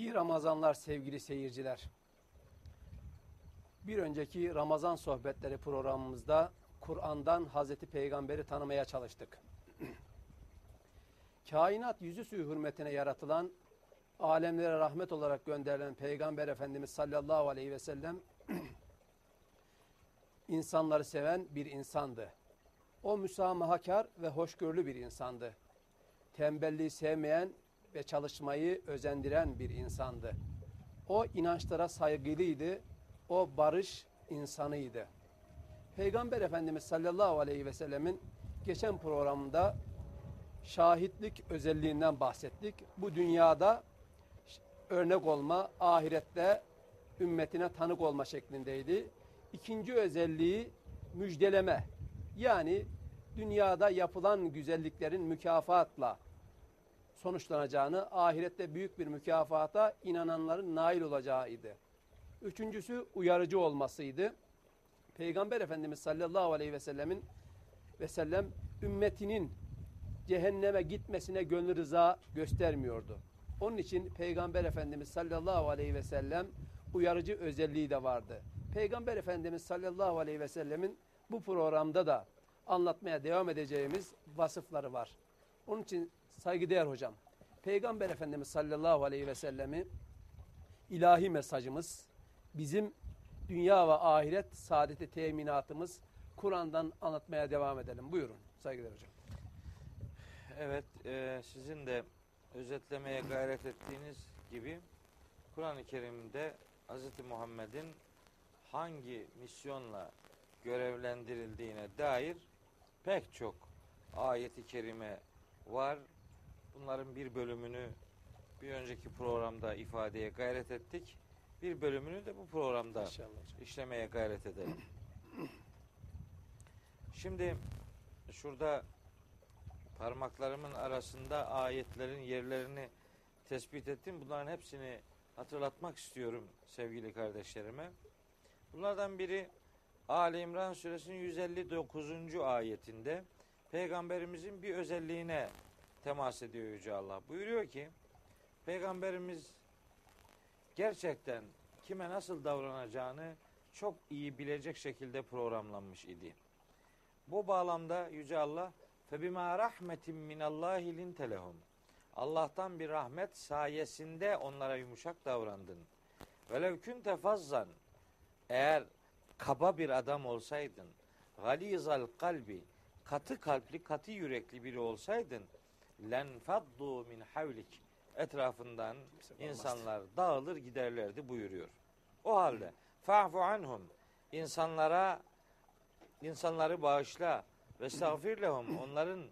İyi Ramazanlar sevgili seyirciler. Bir önceki Ramazan sohbetleri programımızda Kur'an'dan Hazreti Peygamber'i tanımaya çalıştık. Kainat yüzüsü hürmetine yaratılan, alemlere rahmet olarak gönderilen Peygamber Efendimiz sallallahu aleyhi ve sellem insanları seven bir insandı. O müsamahakar ve hoşgörülü bir insandı. Tembelliği sevmeyen ve çalışmayı özendiren bir insandı. O inançlara saygılıydı, o barış insanıydı. Peygamber Efendimiz sallallahu aleyhi ve sellemin geçen programında şahitlik özelliğinden bahsettik. Bu dünyada örnek olma, ahirette ümmetine tanık olma şeklindeydi. İkinci özelliği müjdeleme. Yani dünyada yapılan güzelliklerin mükafatla sonuçlanacağını, ahirette büyük bir mükafata inananların nail olacağıydı. Üçüncüsü uyarıcı olmasıydı. Peygamber Efendimiz sallallahu aleyhi ve sellemin ve sellem ümmetinin cehenneme gitmesine gönül rıza göstermiyordu. Onun için Peygamber Efendimiz sallallahu aleyhi ve sellem uyarıcı özelliği de vardı. Peygamber Efendimiz sallallahu aleyhi ve sellemin bu programda da anlatmaya devam edeceğimiz vasıfları var. Onun için saygıdeğer hocam, Peygamber Efendimiz sallallahu aleyhi ve sellemi ilahi mesajımız, bizim dünya ve ahiret saadeti teminatımız Kur'an'dan anlatmaya devam edelim. Buyurun saygıdeğer hocam. Evet, e, sizin de özetlemeye gayret ettiğiniz gibi Kur'an-ı Kerim'de Hz. Muhammed'in hangi misyonla görevlendirildiğine dair pek çok ayeti kerime var. Bunların bir bölümünü bir önceki programda ifadeye gayret ettik. Bir bölümünü de bu programda İnşallah hocam. işlemeye gayret edelim. Şimdi şurada parmaklarımın arasında ayetlerin yerlerini tespit ettim. Bunların hepsini hatırlatmak istiyorum sevgili kardeşlerime. Bunlardan biri Ali İmran suresinin 159. ayetinde peygamberimizin bir özelliğine temas ediyor Yüce Allah. Buyuruyor ki peygamberimiz gerçekten kime nasıl davranacağını çok iyi bilecek şekilde programlanmış idi. Bu bağlamda Yüce Allah febima rahmetin minallahi lintelehum Allah'tan bir rahmet sayesinde onlara yumuşak davrandın. Velev kunte fazzan eğer kaba bir adam olsaydın, galizal kalbi, katı kalpli, katı yürekli biri olsaydın, len faddu min havlik. Etrafından insanlar dağılır giderlerdi buyuruyor. O halde fa'fu anhum. İnsanlara insanları bağışla. Ve estağfir lehum. Onların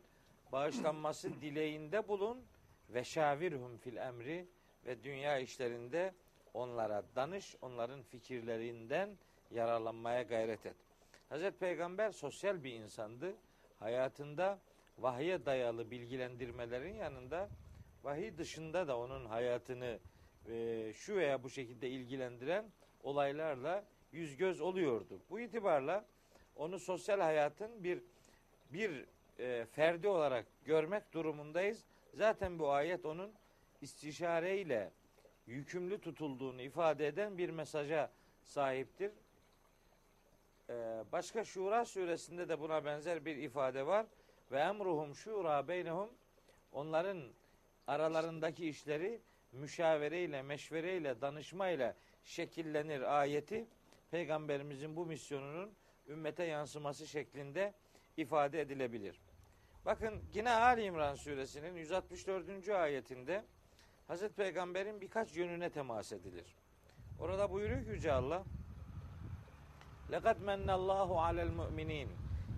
bağışlanması dileğinde bulun. Ve şavirhum fil emri. Ve dünya işlerinde onlara danış, onların fikirlerinden yararlanmaya gayret et. Hazreti Peygamber sosyal bir insandı. Hayatında vahye dayalı bilgilendirmelerin yanında vahiy dışında da onun hayatını e, şu veya bu şekilde ilgilendiren olaylarla yüz göz oluyordu. Bu itibarla onu sosyal hayatın bir bir e, ferdi olarak görmek durumundayız. Zaten bu ayet onun istişareyle yükümlü tutulduğunu ifade eden bir mesaja sahiptir. Ee, başka Şura suresinde de buna benzer bir ifade var. Ve emruhum şura beynehum onların aralarındaki işleri müşavereyle, meşvereyle, danışmayla şekillenir ayeti peygamberimizin bu misyonunun ümmete yansıması şeklinde ifade edilebilir. Bakın yine Ali İmran suresinin 164. ayetinde Hazreti Peygamber'in birkaç yönüne temas edilir. Orada buyuruyor ki Yüce Allah لَقَدْ مَنَّ اللّٰهُ عَلَى الْمُؤْمِنِينَ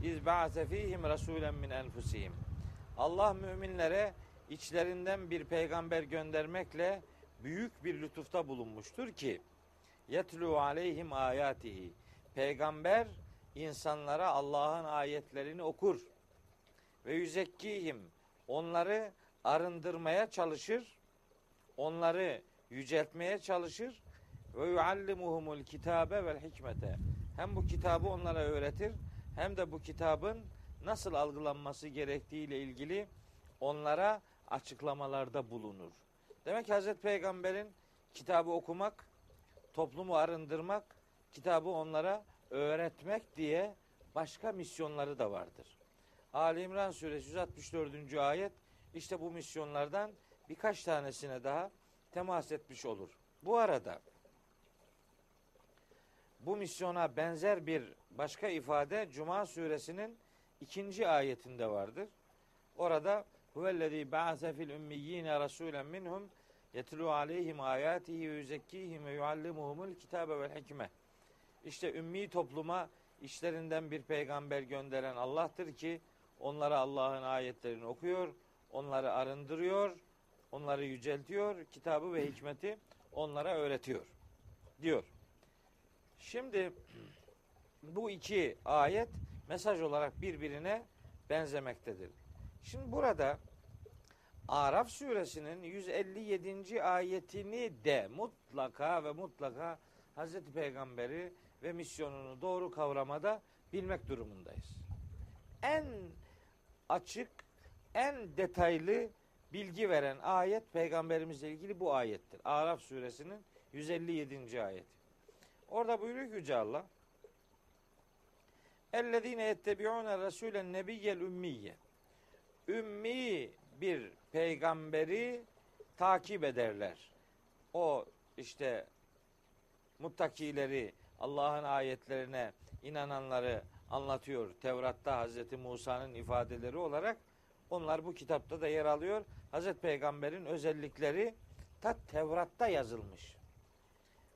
iz ba'se fihim rasulen min enfusihim. Allah müminlere içlerinden bir peygamber göndermekle büyük bir lütufta bulunmuştur ki yetlu aleyhim ayatihi. Peygamber insanlara Allah'ın ayetlerini okur ve yüzekkihim onları arındırmaya çalışır, onları yüceltmeye çalışır ve yuallimuhumul kitabe vel hikmete. Hem bu kitabı onlara öğretir hem de bu kitabın nasıl algılanması gerektiği ile ilgili onlara açıklamalarda bulunur. Demek ki Hazreti Peygamber'in kitabı okumak, toplumu arındırmak, kitabı onlara öğretmek diye başka misyonları da vardır. Ali İmran suresi 164. ayet işte bu misyonlardan birkaç tanesine daha temas etmiş olur. Bu arada bu misyona benzer bir başka ifade Cuma suresinin ikinci ayetinde vardır. Orada huvellezî ba'ase fil ümmiyyîne rasûlen minhum yetlû aleyhim âyâtihi ve yüzekkîhim ve yuallimuhumul kitâbe vel hikme. İşte ümmi topluma işlerinden bir peygamber gönderen Allah'tır ki onlara Allah'ın ayetlerini okuyor, onları arındırıyor, onları yüceltiyor, kitabı ve hikmeti onlara öğretiyor diyor. Şimdi bu iki ayet mesaj olarak birbirine benzemektedir. Şimdi burada Araf suresinin 157. ayetini de mutlaka ve mutlaka Hazreti Peygamberi ve misyonunu doğru kavramada bilmek durumundayız. En açık, en detaylı bilgi veren ayet peygamberimizle ilgili bu ayettir. Araf suresinin 157. ayeti. Orada buyuruyor ki Yüce Allah اَلَّذ۪ينَ يَتَّبِعُونَ رَسُولَ النَّبِيَّ الْاُمِّيَّ Ümmi bir peygamberi takip ederler. O işte muttakileri, Allah'ın ayetlerine inananları anlatıyor. Tevrat'ta Hazreti Musa'nın ifadeleri olarak onlar bu kitapta da yer alıyor. Hazreti Peygamber'in özellikleri ta Tevrat'ta yazılmış.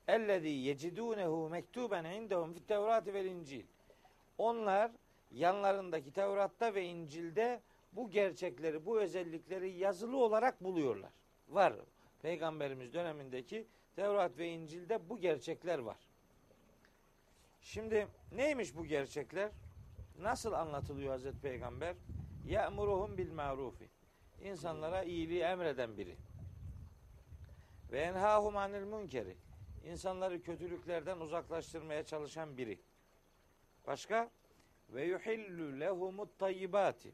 Ellezî yecidûnehu mektuben indehum fit tevrati vel incil. Onlar yanlarındaki Tevrat'ta ve İncil'de bu gerçekleri, bu özellikleri yazılı olarak buluyorlar. Var. Peygamberimiz dönemindeki Tevrat ve İncil'de bu gerçekler var. Şimdi neymiş bu gerçekler? Nasıl anlatılıyor Hazreti Peygamber? Ya'muruhum bil marufi. İnsanlara iyiliği emreden biri. Ve enhahum anil münkeri. İnsanları kötülüklerden uzaklaştırmaya çalışan biri. Başka? Ve yuhillu lehumut tayyibati.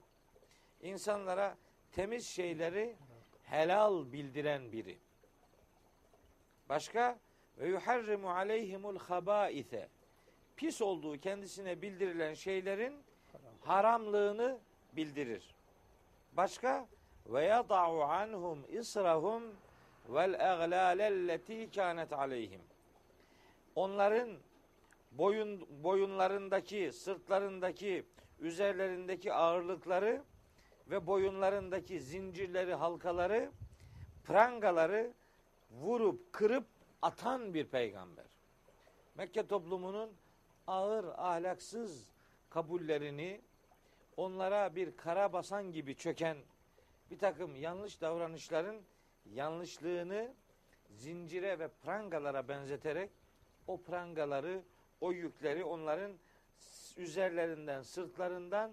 İnsanlara temiz şeyleri helal bildiren biri. Başka? Ve yuharrimu aleyhimul habaise. Pis olduğu kendisine bildirilen şeylerin haramlığını bildirir. Başka? Ve yada'u anhum israhum vel eglâlelleti kânet aleyhim. Onların boyun boyunlarındaki, sırtlarındaki, üzerlerindeki ağırlıkları ve boyunlarındaki zincirleri, halkaları, prangaları vurup kırıp atan bir peygamber. Mekke toplumunun ağır, ahlaksız kabullerini onlara bir kara basan gibi çöken bir takım yanlış davranışların yanlışlığını zincire ve prangalara benzeterek o prangaları, o yükleri onların üzerlerinden, sırtlarından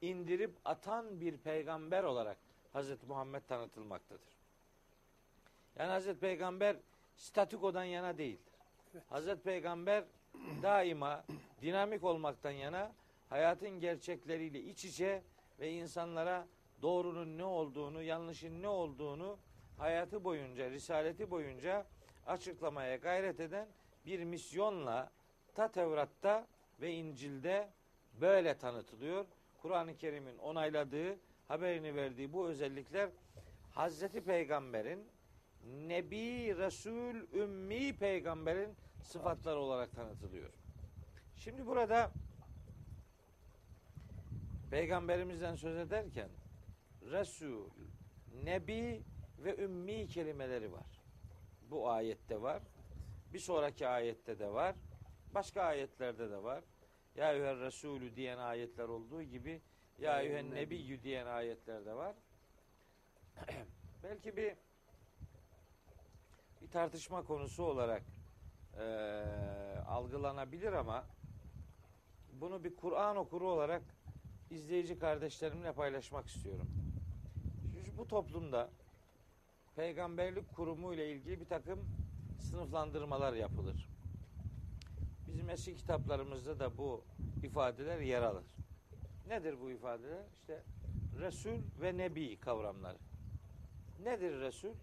indirip atan bir peygamber olarak Hazreti Muhammed tanıtılmaktadır. Yani Hazreti Peygamber statikodan yana değildir. Hazreti Peygamber daima dinamik olmaktan yana hayatın gerçekleriyle iç içe ve insanlara doğrunun ne olduğunu, yanlışın ne olduğunu hayatı boyunca, risaleti boyunca açıklamaya gayret eden bir misyonla ta Tevrat'ta ve İncil'de böyle tanıtılıyor. Kur'an-ı Kerim'in onayladığı, haberini verdiği bu özellikler Hazreti Peygamber'in Nebi, Resul, Ümmi Peygamber'in sıfatları olarak tanıtılıyor. Şimdi burada Peygamberimizden söz ederken Resul, Nebi ve Ümmi kelimeleri var. Bu ayette var. Bir sonraki ayette de var. Başka ayetlerde de var. Ya eyyüher Resulü diyen ayetler olduğu gibi Ya eyyühen Nebiyyü diyen ayetler de var. Belki bir bir tartışma konusu olarak e, algılanabilir ama bunu bir Kur'an okuru olarak izleyici kardeşlerimle paylaşmak istiyorum. Bu toplumda peygamberlik kurumu ile ilgili bir takım sınıflandırmalar yapılır. Bizim eski kitaplarımızda da bu ifadeler yer alır. Nedir bu ifadeler? İşte Resul ve Nebi kavramları. Nedir Resul?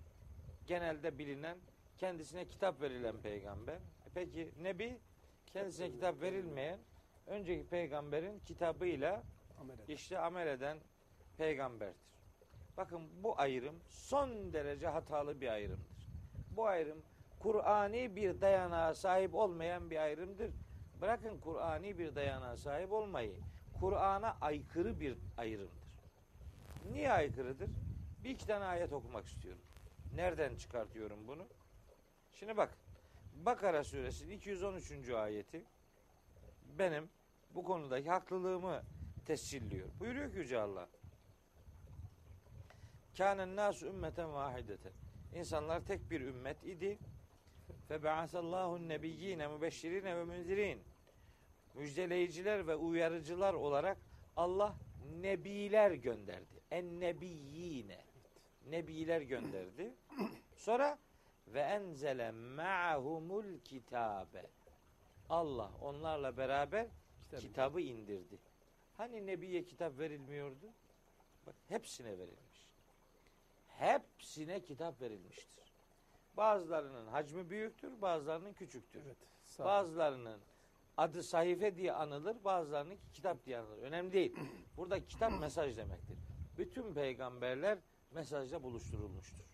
Genelde bilinen kendisine kitap verilen peygamber. E Peki Nebi kendisine kitap verilmeyen önceki peygamberin kitabıyla Amel işte amel eden peygamberdir. Bakın bu ayrım son derece hatalı bir ayrımdır. Bu ayrım Kur'ani bir dayanağa sahip olmayan bir ayrımdır. Bırakın Kur'ani bir dayanağa sahip olmayı. Kur'an'a aykırı bir ayrımdır. Niye aykırıdır? Bir iki tane ayet okumak istiyorum. Nereden çıkartıyorum bunu? Şimdi bak. Bakara suresi 213. ayeti benim bu konudaki haklılığımı tescilliyor. Buyuruyor ki Yüce Allah. Kânen nâsu ümmeten vahideten. İnsanlar tek bir ümmet idi. Fe ba'asallahu nebiyyine mübeşşirine ve münzirin. Müjdeleyiciler ve uyarıcılar olarak Allah nebiler gönderdi. En nebiyyine. Nebiler gönderdi. Sonra ve enzele ma'humul kitabe. Allah onlarla beraber Kitabı. indirdi. Hani Nebiye kitap verilmiyordu? Bak hepsine verilmiş. Hepsine kitap verilmiştir. Bazılarının hacmi büyüktür, bazılarının küçüktür. Evet. Bazılarının adı sahife diye anılır, bazılarının kitap diye anılır. Önemli değil. Burada kitap mesaj demektir. Bütün peygamberler mesajla buluşturulmuştur.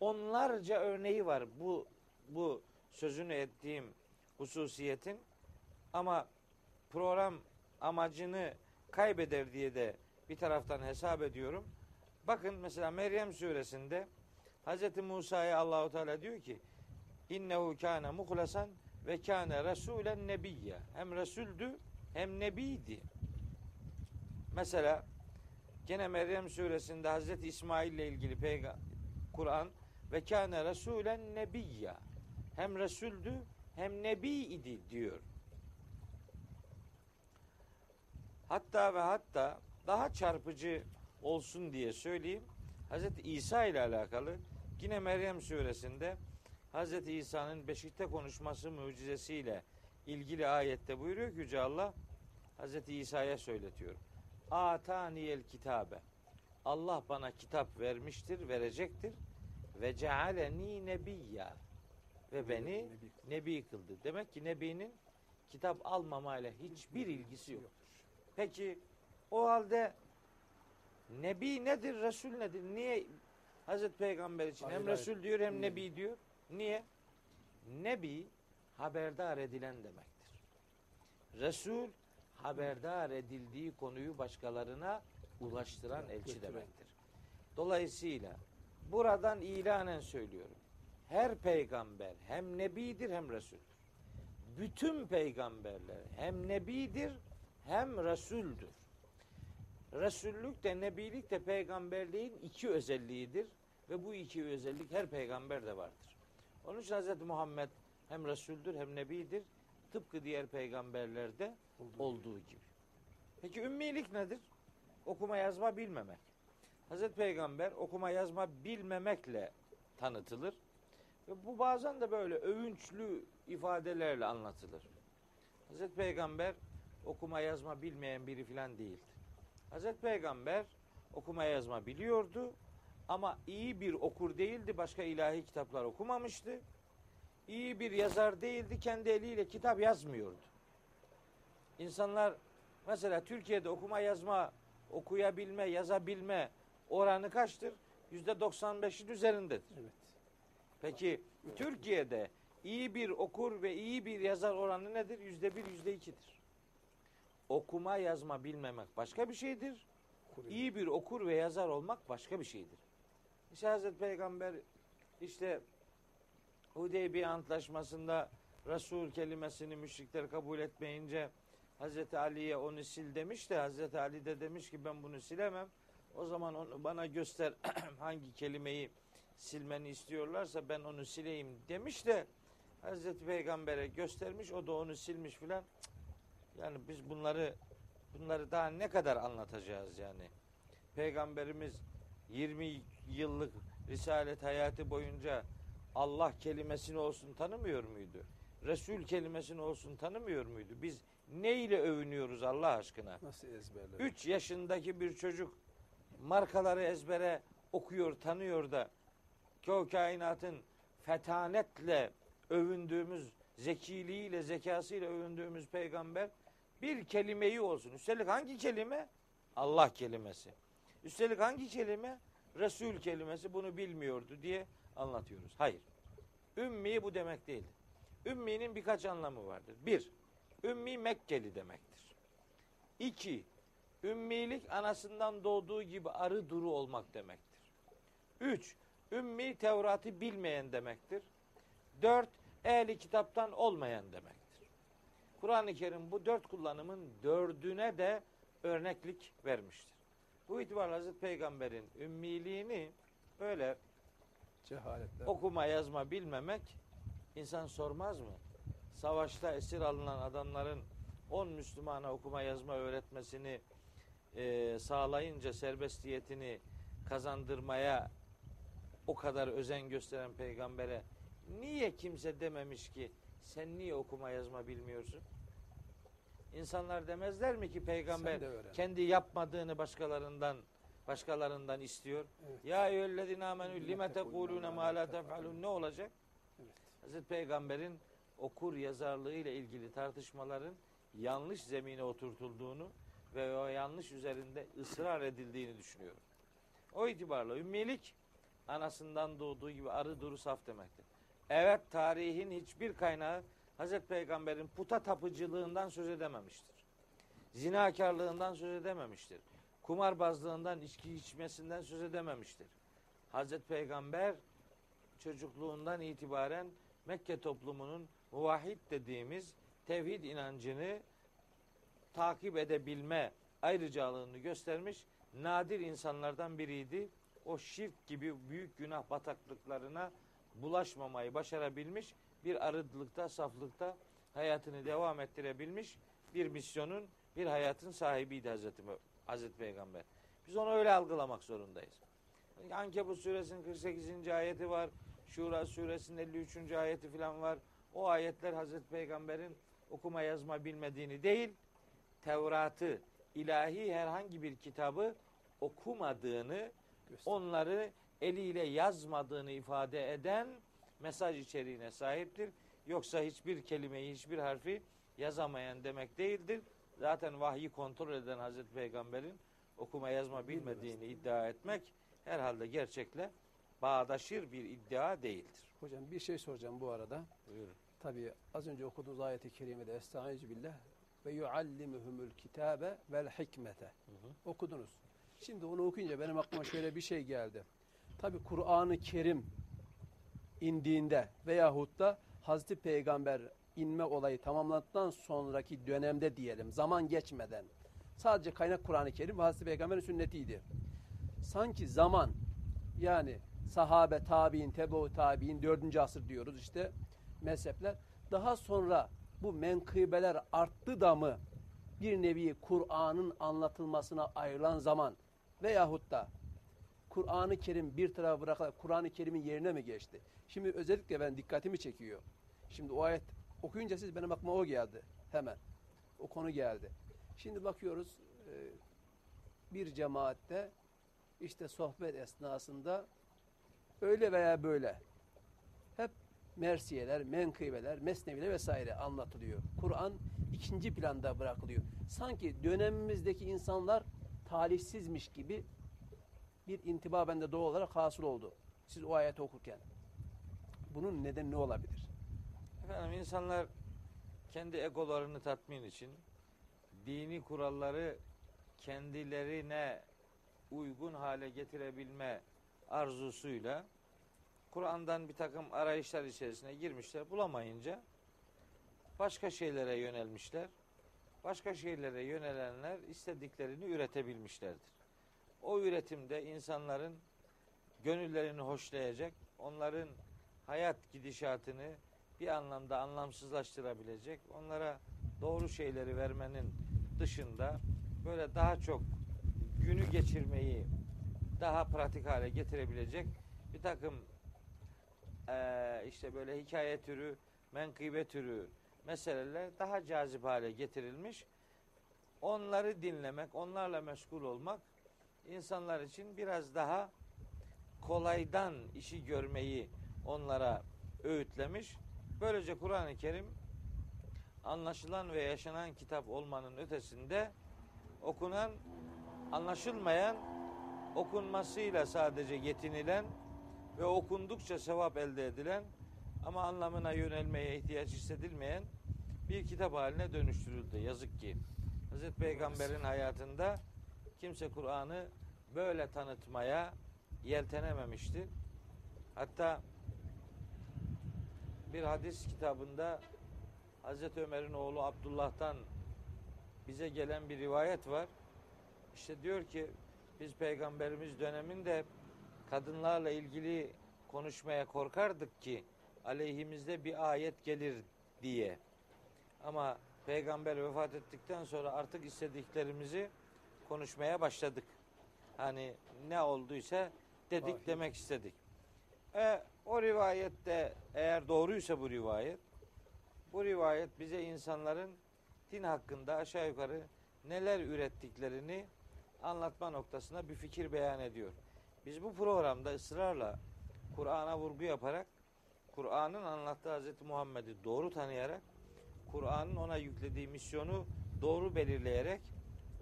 Onlarca örneği var bu bu sözünü ettiğim hususiyetin ama program amacını kaybeder diye de bir taraftan hesap ediyorum. Bakın mesela Meryem suresinde Hz. Musa'ya Allahu Teala diyor ki innehu kana muhlasan ve kana rasulen nebiyya. Hem resuldü hem nebiydi. Mesela gene Meryem suresinde Hz. İsmail ile ilgili Kur'an ve kana rasulen nebiyya. Hem resuldü hem nebi idi diyor. Hatta ve hatta daha çarpıcı olsun diye söyleyeyim. Hz. İsa ile alakalı yine Meryem suresinde Hz. İsa'nın beşikte konuşması mucizesiyle ilgili ayette buyuruyor ki Yüce Allah Hz. İsa'ya söyletiyor. Ataniyel kitabe. Allah bana kitap vermiştir, verecektir. Ve cealeni nebiyya. Ve beni Nebi. kıldı. Demek ki nebinin kitap almamayla hiçbir ilgisi yok. Peki o halde nebi nedir, resul nedir? Niye Hazreti Peygamber için Hayır, hem hayır. resul diyor hem Hmm. nebi diyor? Niye? Nebi haberdar edilen demektir. Resul haberdar edildiği konuyu başkalarına ulaştıran elçi demektir. Dolayısıyla buradan ilanen söylüyorum. Her peygamber hem nebidir hem resuldür. Bütün peygamberler hem nebidir hem resuldür. Resullük de nebilik de peygamberliğin iki özelliğidir ve bu iki özellik her peygamberde vardır. Onun için Hz. Muhammed hem resuldür hem nebidir. Tıpkı diğer peygamberlerde Olduğu olduğu gibi. Peki ümmilik nedir? Okuma yazma bilmemek. Hazreti Peygamber okuma yazma bilmemekle tanıtılır. Ve bu bazen de böyle övünçlü ifadelerle anlatılır. Hazreti Peygamber okuma yazma bilmeyen biri filan değildi. Hazreti Peygamber okuma yazma biliyordu ama iyi bir okur değildi. Başka ilahi kitaplar okumamıştı. İyi bir yazar değildi. Kendi eliyle kitap yazmıyordu. İnsanlar mesela Türkiye'de okuma yazma, okuyabilme, yazabilme oranı kaçtır? Yüzde 95'in üzerindedir. Evet. Peki Türkiye'de iyi bir okur ve iyi bir yazar oranı nedir? Yüzde bir, yüzde ikidir. Okuma yazma bilmemek başka bir şeydir. İyi bir okur ve yazar olmak başka bir şeydir. İşte Hazreti Peygamber işte Hudeybiye Antlaşması'nda Resul kelimesini müşrikler kabul etmeyince Hazreti Ali'ye onu sil demiş de Hazreti Ali de demiş ki ben bunu silemem. O zaman onu bana göster hangi kelimeyi silmeni istiyorlarsa ben onu sileyim demiş de Hazreti Peygamber'e göstermiş o da onu silmiş filan. Yani biz bunları bunları daha ne kadar anlatacağız yani. Peygamberimiz 20 yıllık risalet hayatı boyunca Allah kelimesini olsun tanımıyor muydu? Resul kelimesini olsun tanımıyor muydu? Biz ne ile övünüyoruz Allah aşkına? Nasıl ezberler? 3 yaşındaki bir çocuk markaları ezbere okuyor, tanıyor da o kainatın fetanetle övündüğümüz, zekiliğiyle, zekasıyla övündüğümüz peygamber bir kelimeyi olsun. Üstelik hangi kelime? Allah kelimesi. Üstelik hangi kelime? Resul kelimesi bunu bilmiyordu diye anlatıyoruz. Hayır. Ümmi bu demek değil. Ümminin birkaç anlamı vardır. Bir, ümmi Mekkeli demektir. İki, ümmilik anasından doğduğu gibi arı duru olmak demektir. Üç, ümmi Tevrat'ı bilmeyen demektir. Dört, ehli kitaptan olmayan demektir. Kur'an-ı Kerim bu dört kullanımın dördüne de örneklik vermiştir. Bu itibarla Hazreti Peygamber'in ümmiliğini böyle Cehaletle. okuma yazma bilmemek insan sormaz mı? Savaşta esir alınan adamların 10 Müslümana okuma yazma öğretmesini e, sağlayınca serbestiyetini kazandırmaya o kadar özen gösteren peygambere niye kimse dememiş ki sen niye okuma yazma bilmiyorsun? İnsanlar demezler mi ki peygamber kendi yapmadığını başkalarından başkalarından istiyor? Evet. Ya eyyühellezine amenü Lime tekulune ma la tef'alun ne olacak? Evet. Hazreti Peygamber'in okur yazarlığı ile ilgili tartışmaların yanlış zemine oturtulduğunu ve o yanlış üzerinde ısrar edildiğini düşünüyorum. O itibarla ümmilik anasından doğduğu gibi arı duru saf demektir. Evet tarihin hiçbir kaynağı Hazreti Peygamber'in puta tapıcılığından söz edememiştir. Zinakarlığından söz edememiştir. Kumarbazlığından, içki içmesinden söz edememiştir. Hazreti Peygamber çocukluğundan itibaren Mekke toplumunun muvahhid dediğimiz tevhid inancını takip edebilme ayrıcalığını göstermiş nadir insanlardan biriydi. O şirk gibi büyük günah bataklıklarına bulaşmamayı başarabilmiş, bir arıdılıkta, saflıkta hayatını devam ettirebilmiş bir misyonun, bir hayatın sahibiydi Hazreti, Hazreti Peygamber. Biz onu öyle algılamak zorundayız. Ankebut suresinin 48. ayeti var. Şura suresinin 53. ayeti falan var. O ayetler Hazreti Peygamber'in okuma yazma bilmediğini değil, Tevrat'ı, ilahi herhangi bir kitabı okumadığını, onları eliyle yazmadığını ifade eden mesaj içeriğine sahiptir. Yoksa hiçbir kelimeyi, hiçbir harfi yazamayan demek değildir. Zaten vahyi kontrol eden Hazreti Peygamber'in okuma yazma bilmediğini iddia etmek herhalde gerçekle bağdaşır bir iddia değildir. Hocam bir şey soracağım bu arada. Buyurun. Tabii az önce okuduğunuz ayeti kerimede Estaizu billah ve yuallimuhumul kitabe vel hikmete. Okudunuz. Şimdi onu okuyunca benim aklıma şöyle bir şey geldi. Tabii Kur'an-ı Kerim indiğinde veyahut da Hazreti Peygamber inme olayı tamamlandıktan sonraki dönemde diyelim zaman geçmeden sadece kaynak Kur'an-ı Kerim ve Hazreti Peygamber'in sünnetiydi. Sanki zaman yani sahabe, tabi'in, tebeu tabi'in, dördüncü asır diyoruz işte mezhepler. Daha sonra bu menkıbeler arttı da mı bir nevi Kur'an'ın anlatılmasına ayrılan zaman veyahut da Kur'an-ı Kerim bir tarafa bırakarak Kur'an-ı Kerim'in yerine mi geçti? Şimdi özellikle ben dikkatimi çekiyor. Şimdi o ayet okuyunca siz benim aklıma o geldi hemen. O konu geldi. Şimdi bakıyoruz e, bir cemaatte işte sohbet esnasında öyle veya böyle hep mersiyeler, menkıbeler, mesneviler vesaire anlatılıyor. Kur'an ikinci planda bırakılıyor. Sanki dönemimizdeki insanlar talihsizmiş gibi bir intiba bende doğal olarak hasıl oldu. Siz o ayeti okurken. Bunun nedeni ne olabilir? Efendim insanlar kendi egolarını tatmin için dini kuralları kendilerine uygun hale getirebilme arzusuyla Kur'an'dan bir takım arayışlar içerisine girmişler. Bulamayınca başka şeylere yönelmişler. Başka şeylere yönelenler istediklerini üretebilmişlerdir. O üretimde insanların gönüllerini hoşlayacak, onların hayat gidişatını bir anlamda anlamsızlaştırabilecek, onlara doğru şeyleri vermenin dışında böyle daha çok günü geçirmeyi daha pratik hale getirebilecek bir takım eee, işte böyle hikaye türü, menkıbe türü meseleler daha cazip hale getirilmiş. Onları dinlemek, onlarla meşgul olmak insanlar için biraz daha kolaydan işi görmeyi onlara öğütlemiş. Böylece Kur'an-ı Kerim anlaşılan ve yaşanan kitap olmanın ötesinde okunan, anlaşılmayan, okunmasıyla sadece yetinilen ve okundukça sevap elde edilen ama anlamına yönelmeye ihtiyaç hissedilmeyen bir kitap haline dönüştürüldü. Yazık ki. Hazreti Peygamber'in hayatında kimse Kur'an'ı böyle tanıtmaya yeltenememişti. Hatta bir hadis kitabında Hazreti Ömer'in oğlu Abdullah'tan bize gelen bir rivayet var. İşte diyor ki biz peygamberimiz döneminde kadınlarla ilgili konuşmaya korkardık ki aleyhimizde bir ayet gelir diye. Ama peygamber vefat ettikten sonra artık istediklerimizi konuşmaya başladık. Hani ne olduysa dedik Vahiy. demek istedik. E, o rivayette eğer doğruysa bu rivayet bu rivayet bize insanların din hakkında aşağı yukarı neler ürettiklerini anlatma noktasında bir fikir beyan ediyor. Biz bu programda ısrarla Kur'an'a vurgu yaparak Kur'an'ın anlattığı Hz. Muhammed'i doğru tanıyarak Kur'an'ın ona yüklediği misyonu doğru belirleyerek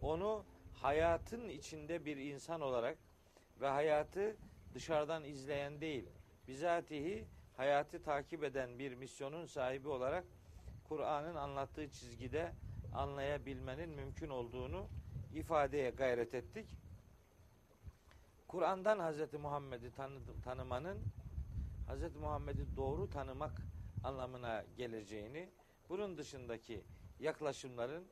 onu hayatın içinde bir insan olarak ve hayatı dışarıdan izleyen değil, bizatihi hayatı takip eden bir misyonun sahibi olarak Kur'an'ın anlattığı çizgide anlayabilmenin mümkün olduğunu ifadeye gayret ettik. Kur'an'dan Hz. Muhammed'i tanı- tanımanın Hz. Muhammed'i doğru tanımak anlamına geleceğini, bunun dışındaki yaklaşımların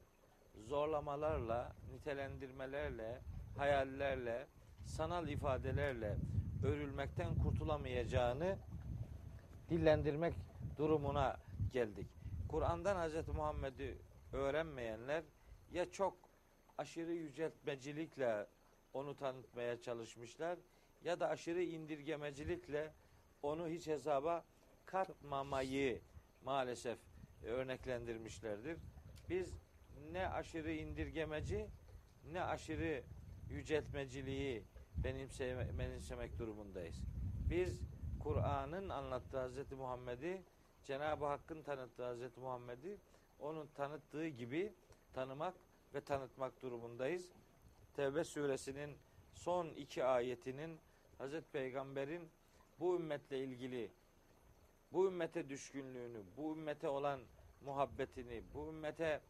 zorlamalarla, nitelendirmelerle, hayallerle, sanal ifadelerle örülmekten kurtulamayacağını dillendirmek durumuna geldik. Kur'an'dan Hz. Muhammed'i öğrenmeyenler ya çok aşırı yüceltmecilikle onu tanıtmaya çalışmışlar ya da aşırı indirgemecilikle onu hiç hesaba katmamayı maalesef örneklendirmişlerdir. Biz ne aşırı indirgemeci ne aşırı yüceltmeciliği benimseme, benimsemek durumundayız. Biz Kur'an'ın anlattığı Hz. Muhammed'i Cenab-ı Hakk'ın tanıttığı Hz. Muhammed'i onun tanıttığı gibi tanımak ve tanıtmak durumundayız. Tevbe suresinin son iki ayetinin Hz. Peygamber'in bu ümmetle ilgili bu ümmete düşkünlüğünü, bu ümmete olan muhabbetini, bu ümmete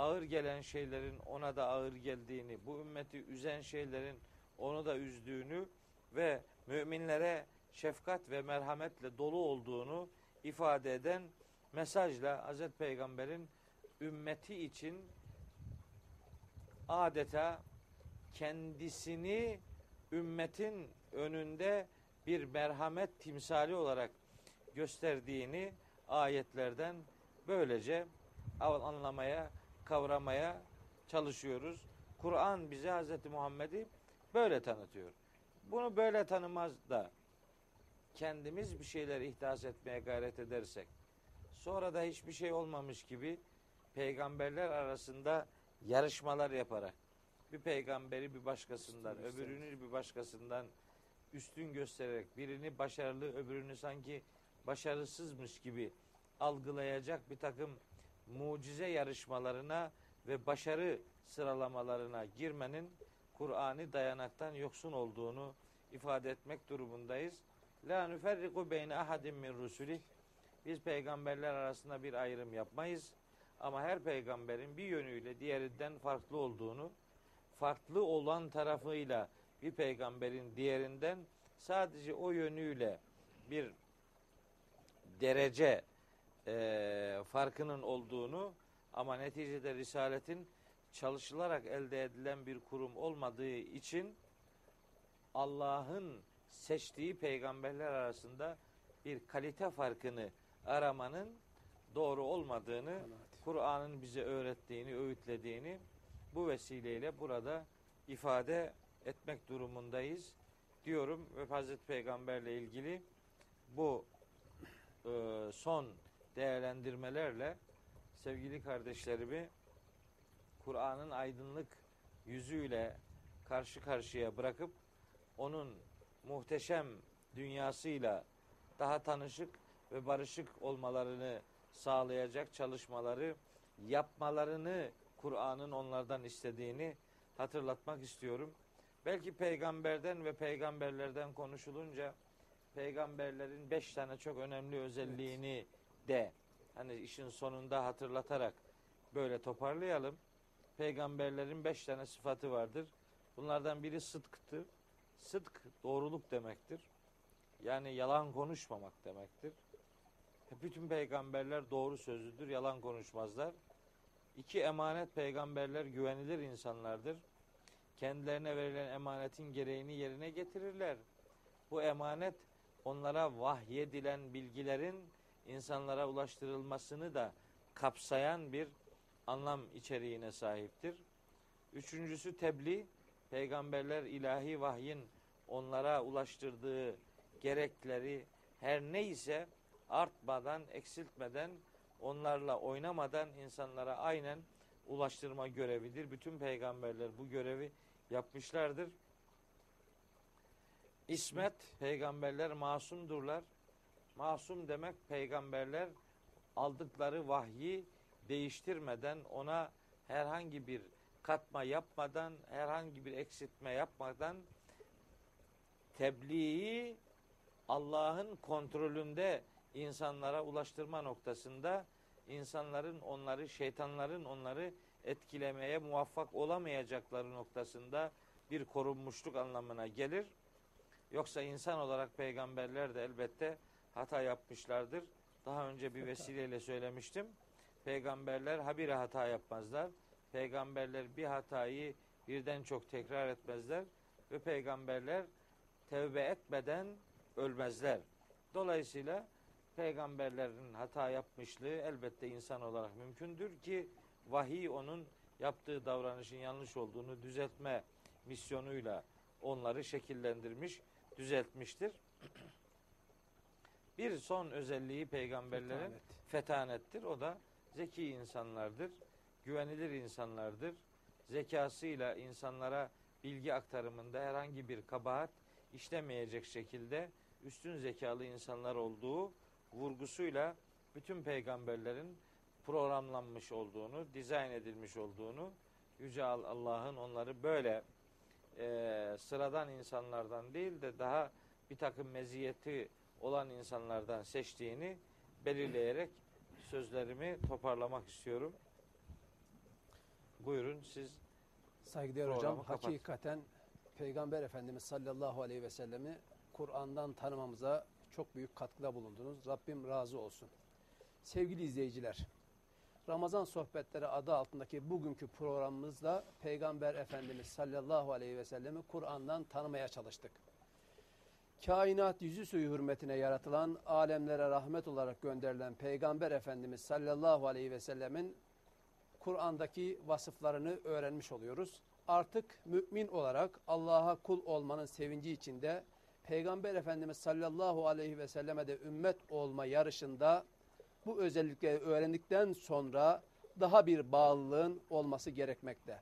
ağır gelen şeylerin ona da ağır geldiğini, bu ümmeti üzen şeylerin onu da üzdüğünü ve müminlere şefkat ve merhametle dolu olduğunu ifade eden mesajla Hazreti Peygamber'in ümmeti için adeta kendisini ümmetin önünde bir merhamet timsali olarak gösterdiğini ayetlerden böylece anlamaya, kavramaya çalışıyoruz. Kur'an bize Hz. Muhammed'i böyle tanıtıyor. Bunu böyle tanımaz da kendimiz bir şeyler ihdas etmeye gayret edersek sonra da hiçbir şey olmamış gibi peygamberler arasında yarışmalar yaparak bir peygamberi bir başkasından, Üstün göstererek. öbürünü bir başkasından üstün göstererek birini başarılı, öbürünü sanki başarısızmış gibi algılayacak bir takım mucize yarışmalarına ve başarı sıralamalarına girmenin Kur'an'ı dayanaktan yoksun olduğunu ifade etmek durumundayız. La nüferriku beyne ahadim min rusuli. Biz peygamberler arasında bir ayrım yapmayız. Ama her peygamberin bir yönüyle diğerinden farklı olduğunu, farklı olan tarafıyla bir peygamberin diğerinden sadece o yönüyle bir derece e, farkının olduğunu ama neticede risaletin çalışılarak elde edilen bir kurum olmadığı için Allah'ın seçtiği peygamberler arasında bir kalite farkını aramanın doğru olmadığını. Kur'an'ın bize öğrettiğini, öğütlediğini bu vesileyle burada ifade etmek durumundayız diyorum ve Hazreti Peygamberle ilgili bu e, son değerlendirmelerle sevgili kardeşlerimi Kur'an'ın aydınlık yüzüyle karşı karşıya bırakıp onun muhteşem dünyasıyla daha tanışık ve barışık olmalarını sağlayacak çalışmaları yapmalarını Kur'an'ın onlardan istediğini hatırlatmak istiyorum. Belki peygamberden ve peygamberlerden konuşulunca peygamberlerin beş tane çok önemli özelliğini de hani işin sonunda hatırlatarak böyle toparlayalım. Peygamberlerin beş tane sıfatı vardır. Bunlardan biri sıdktır. Sıdk doğruluk demektir. Yani yalan konuşmamak demektir. Bütün peygamberler doğru sözlüdür, yalan konuşmazlar. İki emanet peygamberler güvenilir insanlardır. Kendilerine verilen emanetin gereğini yerine getirirler. Bu emanet onlara vahyedilen bilgilerin insanlara ulaştırılmasını da kapsayan bir anlam içeriğine sahiptir. Üçüncüsü tebliğ. Peygamberler ilahi vahyin onlara ulaştırdığı gerekleri her neyse artmadan, eksiltmeden, onlarla oynamadan insanlara aynen ulaştırma görevidir. Bütün peygamberler bu görevi yapmışlardır. İsmet, peygamberler masumdurlar. Masum demek peygamberler aldıkları vahyi değiştirmeden, ona herhangi bir katma yapmadan, herhangi bir eksiltme yapmadan tebliği Allah'ın kontrolünde insanlara ulaştırma noktasında insanların onları, şeytanların onları etkilemeye muvaffak olamayacakları noktasında bir korunmuşluk anlamına gelir. Yoksa insan olarak peygamberler de elbette hata yapmışlardır. Daha önce bir vesileyle söylemiştim. Peygamberler habire hata yapmazlar. Peygamberler bir hatayı birden çok tekrar etmezler ve peygamberler tevbe etmeden ölmezler. Dolayısıyla peygamberlerin hata yapmışlığı elbette insan olarak mümkündür ki vahiy onun yaptığı davranışın yanlış olduğunu düzeltme misyonuyla onları şekillendirmiş, düzeltmiştir. Bir son özelliği peygamberlerin Fetanet. fetanettir. O da zeki insanlardır, güvenilir insanlardır. Zekasıyla insanlara bilgi aktarımında herhangi bir kabahat işlemeyecek şekilde üstün zekalı insanlar olduğu vurgusuyla bütün peygamberlerin programlanmış olduğunu, dizayn edilmiş olduğunu, Yüce Allah'ın onları böyle e, sıradan insanlardan değil de daha bir takım meziyeti olan insanlardan seçtiğini belirleyerek sözlerimi toparlamak istiyorum. Buyurun siz Saygıdeğer hocam kapat. hakikaten Peygamber Efendimiz sallallahu aleyhi ve sellemi Kur'an'dan tanımamıza çok büyük katkıda bulundunuz. Rabbim razı olsun. Sevgili izleyiciler, Ramazan Sohbetleri adı altındaki bugünkü programımızda Peygamber Efendimiz sallallahu aleyhi ve sellemi Kur'an'dan tanımaya çalıştık. Kainat yüzü suyu hürmetine yaratılan, alemlere rahmet olarak gönderilen Peygamber Efendimiz sallallahu aleyhi ve sellemin Kur'an'daki vasıflarını öğrenmiş oluyoruz. Artık mümin olarak Allah'a kul olmanın sevinci içinde Peygamber Efendimiz sallallahu aleyhi ve selleme de ümmet olma yarışında bu özellikleri öğrendikten sonra daha bir bağlılığın olması gerekmekte.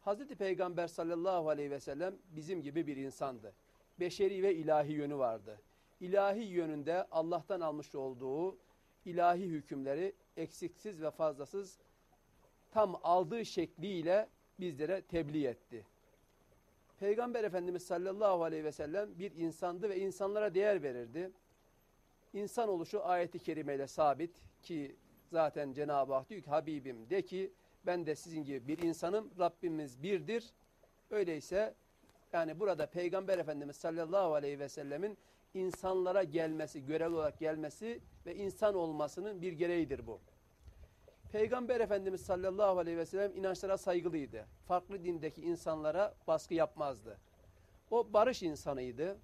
Hazreti Peygamber sallallahu aleyhi ve sellem bizim gibi bir insandı. Beşeri ve ilahi yönü vardı. İlahi yönünde Allah'tan almış olduğu ilahi hükümleri eksiksiz ve fazlasız tam aldığı şekliyle bizlere tebliğ etti. Peygamber Efendimiz sallallahu aleyhi ve sellem bir insandı ve insanlara değer verirdi. İnsan oluşu ayeti kerimeyle sabit ki zaten Cenab-ı Hak diyor ki Habibim de ki ben de sizin gibi bir insanım Rabbimiz birdir. Öyleyse yani burada Peygamber Efendimiz sallallahu aleyhi ve sellemin insanlara gelmesi, görevli olarak gelmesi ve insan olmasının bir gereğidir bu. Peygamber Efendimiz sallallahu aleyhi ve sellem inançlara saygılıydı. Farklı dindeki insanlara baskı yapmazdı. O barış insanıydı.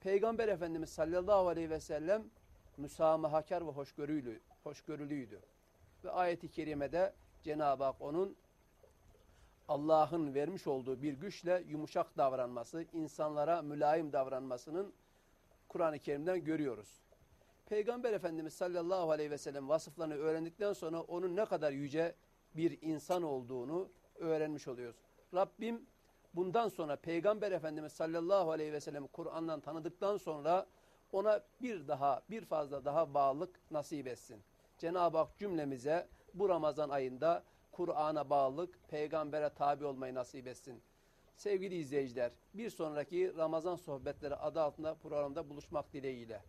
Peygamber Efendimiz sallallahu aleyhi ve sellem müsamahakar ve hoşgörülü, hoşgörülüydü. Ve ayeti kerimede Cenab-ı Hak onun Allah'ın vermiş olduğu bir güçle yumuşak davranması, insanlara mülayim davranmasının Kur'an-ı Kerim'den görüyoruz. Peygamber Efendimiz sallallahu aleyhi ve sellem vasıflarını öğrendikten sonra onun ne kadar yüce bir insan olduğunu öğrenmiş oluyoruz. Rabbim bundan sonra Peygamber Efendimiz sallallahu aleyhi ve sellem Kur'an'dan tanıdıktan sonra ona bir daha, bir fazla daha bağlılık nasip etsin. Cenab-ı Hak cümlemize bu Ramazan ayında Kur'an'a bağlılık, peygambere tabi olmayı nasip etsin. Sevgili izleyiciler, bir sonraki Ramazan sohbetleri adı altında programda buluşmak dileğiyle.